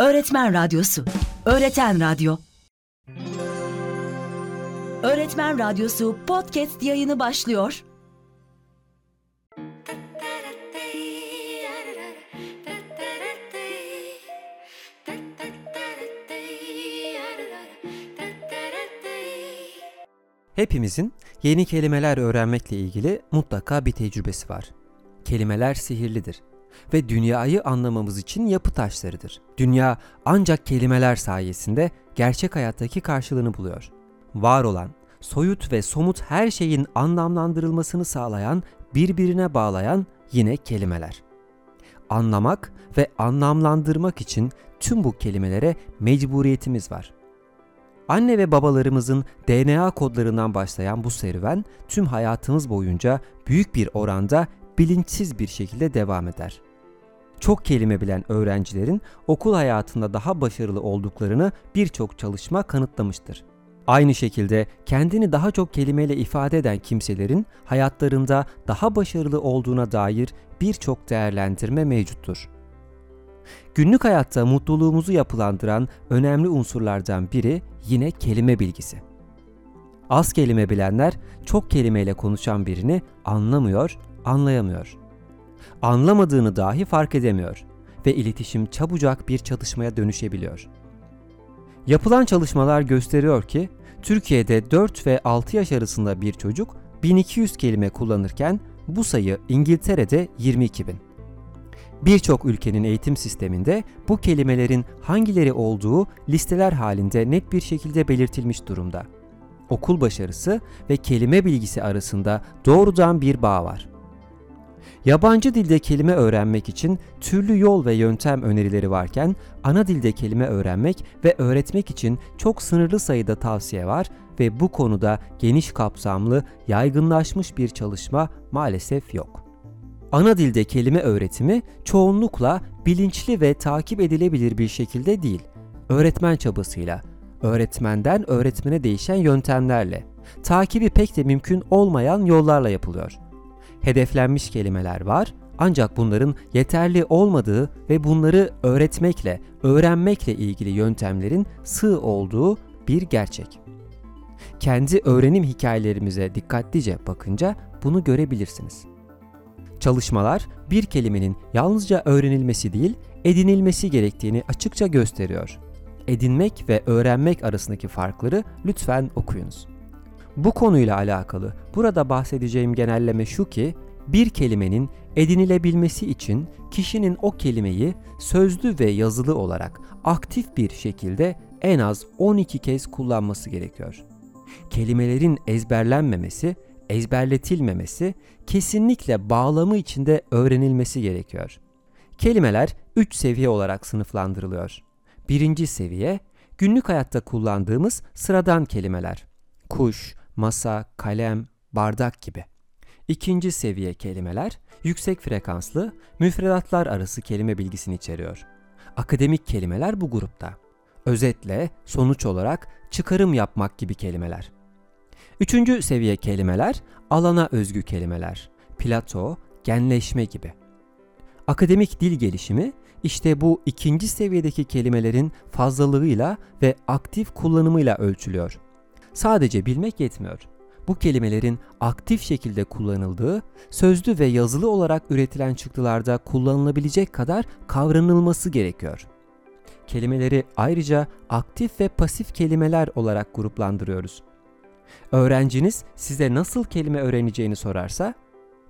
Öğretmen Radyosu Öğreten Radyo Öğretmen Radyosu podcast yayını başlıyor. Hepimizin yeni kelimeler öğrenmekle ilgili mutlaka bir tecrübesi var. Kelimeler sihirlidir ve dünyayı anlamamız için yapı taşlarıdır. Dünya ancak kelimeler sayesinde gerçek hayattaki karşılığını buluyor. Var olan, soyut ve somut her şeyin anlamlandırılmasını sağlayan, birbirine bağlayan yine kelimeler. Anlamak ve anlamlandırmak için tüm bu kelimelere mecburiyetimiz var. Anne ve babalarımızın DNA kodlarından başlayan bu serüven tüm hayatımız boyunca büyük bir oranda bilinçsiz bir şekilde devam eder. Çok kelime bilen öğrencilerin okul hayatında daha başarılı olduklarını birçok çalışma kanıtlamıştır. Aynı şekilde kendini daha çok kelimeyle ifade eden kimselerin hayatlarında daha başarılı olduğuna dair birçok değerlendirme mevcuttur. Günlük hayatta mutluluğumuzu yapılandıran önemli unsurlardan biri yine kelime bilgisi. Az kelime bilenler çok kelimeyle konuşan birini anlamıyor, anlayamıyor. Anlamadığını dahi fark edemiyor ve iletişim çabucak bir çatışmaya dönüşebiliyor. Yapılan çalışmalar gösteriyor ki Türkiye'de 4 ve 6 yaş arasında bir çocuk 1200 kelime kullanırken bu sayı İngiltere'de 22 bin. Birçok ülkenin eğitim sisteminde bu kelimelerin hangileri olduğu listeler halinde net bir şekilde belirtilmiş durumda. Okul başarısı ve kelime bilgisi arasında doğrudan bir bağ var. Yabancı dilde kelime öğrenmek için türlü yol ve yöntem önerileri varken ana dilde kelime öğrenmek ve öğretmek için çok sınırlı sayıda tavsiye var ve bu konuda geniş kapsamlı, yaygınlaşmış bir çalışma maalesef yok. Ana dilde kelime öğretimi çoğunlukla bilinçli ve takip edilebilir bir şekilde değil, öğretmen çabasıyla, öğretmenden öğretmene değişen yöntemlerle, takibi pek de mümkün olmayan yollarla yapılıyor. Hedeflenmiş kelimeler var ancak bunların yeterli olmadığı ve bunları öğretmekle, öğrenmekle ilgili yöntemlerin sığ olduğu bir gerçek. Kendi öğrenim hikayelerimize dikkatlice bakınca bunu görebilirsiniz. Çalışmalar bir kelimenin yalnızca öğrenilmesi değil, edinilmesi gerektiğini açıkça gösteriyor. Edinmek ve öğrenmek arasındaki farkları lütfen okuyunuz. Bu konuyla alakalı burada bahsedeceğim genelleme şu ki, bir kelimenin edinilebilmesi için kişinin o kelimeyi sözlü ve yazılı olarak aktif bir şekilde en az 12 kez kullanması gerekiyor. Kelimelerin ezberlenmemesi ezberletilmemesi, kesinlikle bağlamı içinde öğrenilmesi gerekiyor. Kelimeler 3 seviye olarak sınıflandırılıyor. Birinci seviye, günlük hayatta kullandığımız sıradan kelimeler. Kuş, masa, kalem, bardak gibi. İkinci seviye kelimeler, yüksek frekanslı, müfredatlar arası kelime bilgisini içeriyor. Akademik kelimeler bu grupta. Özetle, sonuç olarak çıkarım yapmak gibi kelimeler. Üçüncü seviye kelimeler alana özgü kelimeler. Plato, genleşme gibi. Akademik dil gelişimi işte bu ikinci seviyedeki kelimelerin fazlalığıyla ve aktif kullanımıyla ölçülüyor. Sadece bilmek yetmiyor. Bu kelimelerin aktif şekilde kullanıldığı, sözlü ve yazılı olarak üretilen çıktılarda kullanılabilecek kadar kavranılması gerekiyor. Kelimeleri ayrıca aktif ve pasif kelimeler olarak gruplandırıyoruz. Öğrenciniz size nasıl kelime öğreneceğini sorarsa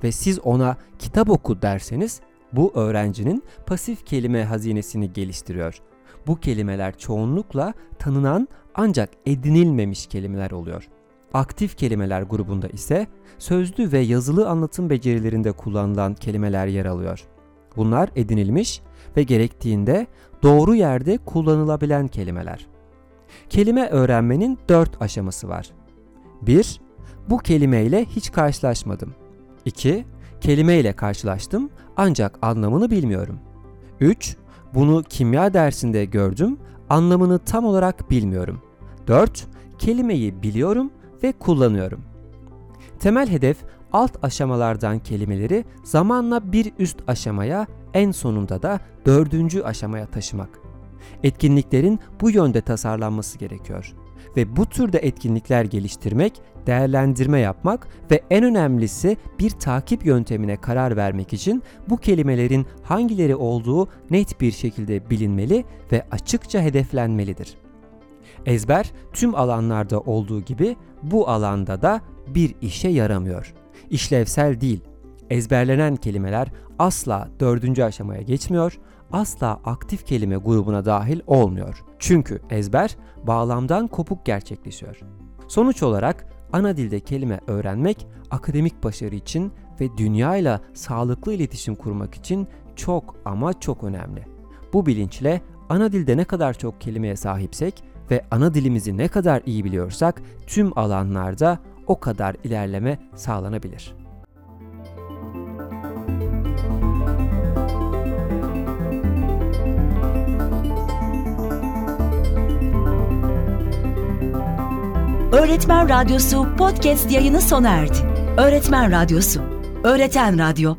ve siz ona kitap oku derseniz bu öğrencinin pasif kelime hazinesini geliştiriyor. Bu kelimeler çoğunlukla tanınan ancak edinilmemiş kelimeler oluyor. Aktif kelimeler grubunda ise sözlü ve yazılı anlatım becerilerinde kullanılan kelimeler yer alıyor. Bunlar edinilmiş ve gerektiğinde doğru yerde kullanılabilen kelimeler. Kelime öğrenmenin dört aşaması var. 1. Bu kelimeyle hiç karşılaşmadım. 2. Kelimeyle karşılaştım ancak anlamını bilmiyorum. 3. Bunu kimya dersinde gördüm, anlamını tam olarak bilmiyorum. 4. Kelimeyi biliyorum ve kullanıyorum. Temel hedef alt aşamalardan kelimeleri zamanla bir üst aşamaya, en sonunda da dördüncü aşamaya taşımak. Etkinliklerin bu yönde tasarlanması gerekiyor ve bu türde etkinlikler geliştirmek, değerlendirme yapmak ve en önemlisi bir takip yöntemine karar vermek için bu kelimelerin hangileri olduğu net bir şekilde bilinmeli ve açıkça hedeflenmelidir. Ezber tüm alanlarda olduğu gibi bu alanda da bir işe yaramıyor. İşlevsel değil. Ezberlenen kelimeler asla dördüncü aşamaya geçmiyor, asla aktif kelime grubuna dahil olmuyor. Çünkü ezber bağlamdan kopuk gerçekleşiyor. Sonuç olarak ana dilde kelime öğrenmek akademik başarı için ve dünyayla sağlıklı iletişim kurmak için çok ama çok önemli. Bu bilinçle ana dilde ne kadar çok kelimeye sahipsek ve ana dilimizi ne kadar iyi biliyorsak tüm alanlarda o kadar ilerleme sağlanabilir. Öğretmen Radyosu podcast yayını sona erdi. Öğretmen Radyosu, Öğreten Radyo